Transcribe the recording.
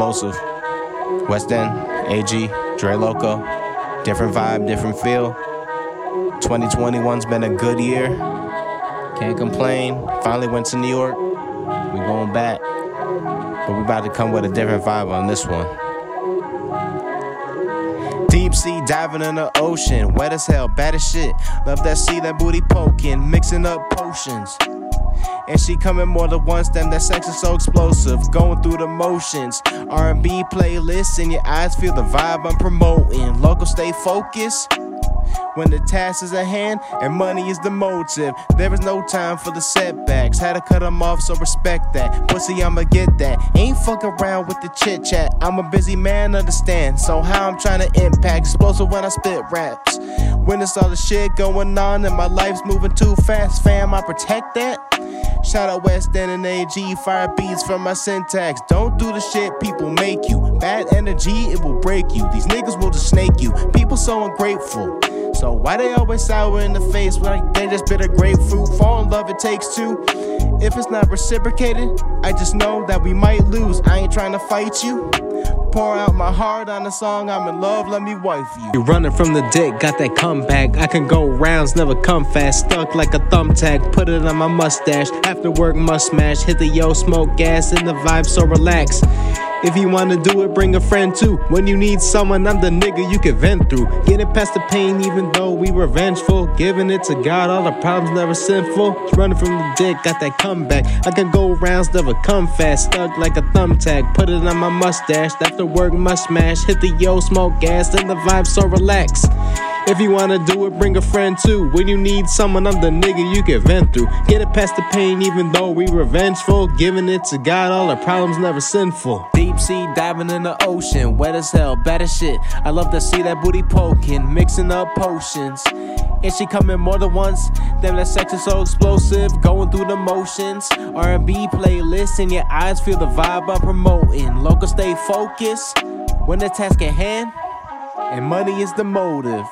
explosive. Westend, AG, Dre Loco. Different vibe, different feel. 2021's been a good year. Can't complain. Finally went to New York. We going back. But we about to come with a different vibe on this one. Deep sea diving in the ocean, wet as hell, bad as shit. Love that sea, that booty poking, mixing up potions. And she coming more than once, damn that sex is so explosive. Going through the motions. R&B playlists in your eyes, feel the vibe I'm promoting. Local stay focused. When the task is at hand and money is the motive, there is no time for the setbacks. Had to cut them off, so respect that. Pussy, I'ma get that. Ain't fuck around with the chit chat. I'm a busy man, understand. So, how I'm trying to impact, explosive when I spit raps. When it's all the shit going on and my life's moving too fast, fam, I protect that. Shout out Westend and AG, fire beats from my syntax. Don't do the shit people make you. Bad energy, it will break you. These niggas will just snake you. People so ungrateful. So why they always sour in the face like they just bit a grapefruit? Fall in love, it takes two. If it's not reciprocated, I just know that we might lose. I ain't trying to fight you. Pour out my heart on the song, I'm in love, let me wife you. You running from the dick, got that comeback. I can go rounds, never come fast. Stuck like a thumbtack, put it on my mustache. After work, must smash. Hit the yo, smoke gas, and the vibe so relax. If you wanna do it, bring a friend too. When you need someone, I'm the nigga you can vent through. Getting past the pain, even though we were vengeful. Giving it to God, all the problems never sinful. Running from the dick, got that comeback. I can go rounds, never come fast. Stuck like a thumbtack, put it on my mustache. After work, must smash. Hit the yo, smoke gas, and the vibe so relax. If you wanna do it, bring a friend too. When you need someone, I'm the nigga you can vent through. Get it past the pain, even though we were vengeful. Giving it to God, all our problems never sinful. Deep sea diving in the ocean, wet as hell, bad as shit. I love to see that booty poking, mixing up potions. And she coming more than once. Damn, that sex is so explosive, going through the motions. R&B playlist in your eyes, feel the vibe I'm promoting. Local stay focused when the task at hand, and money is the motive.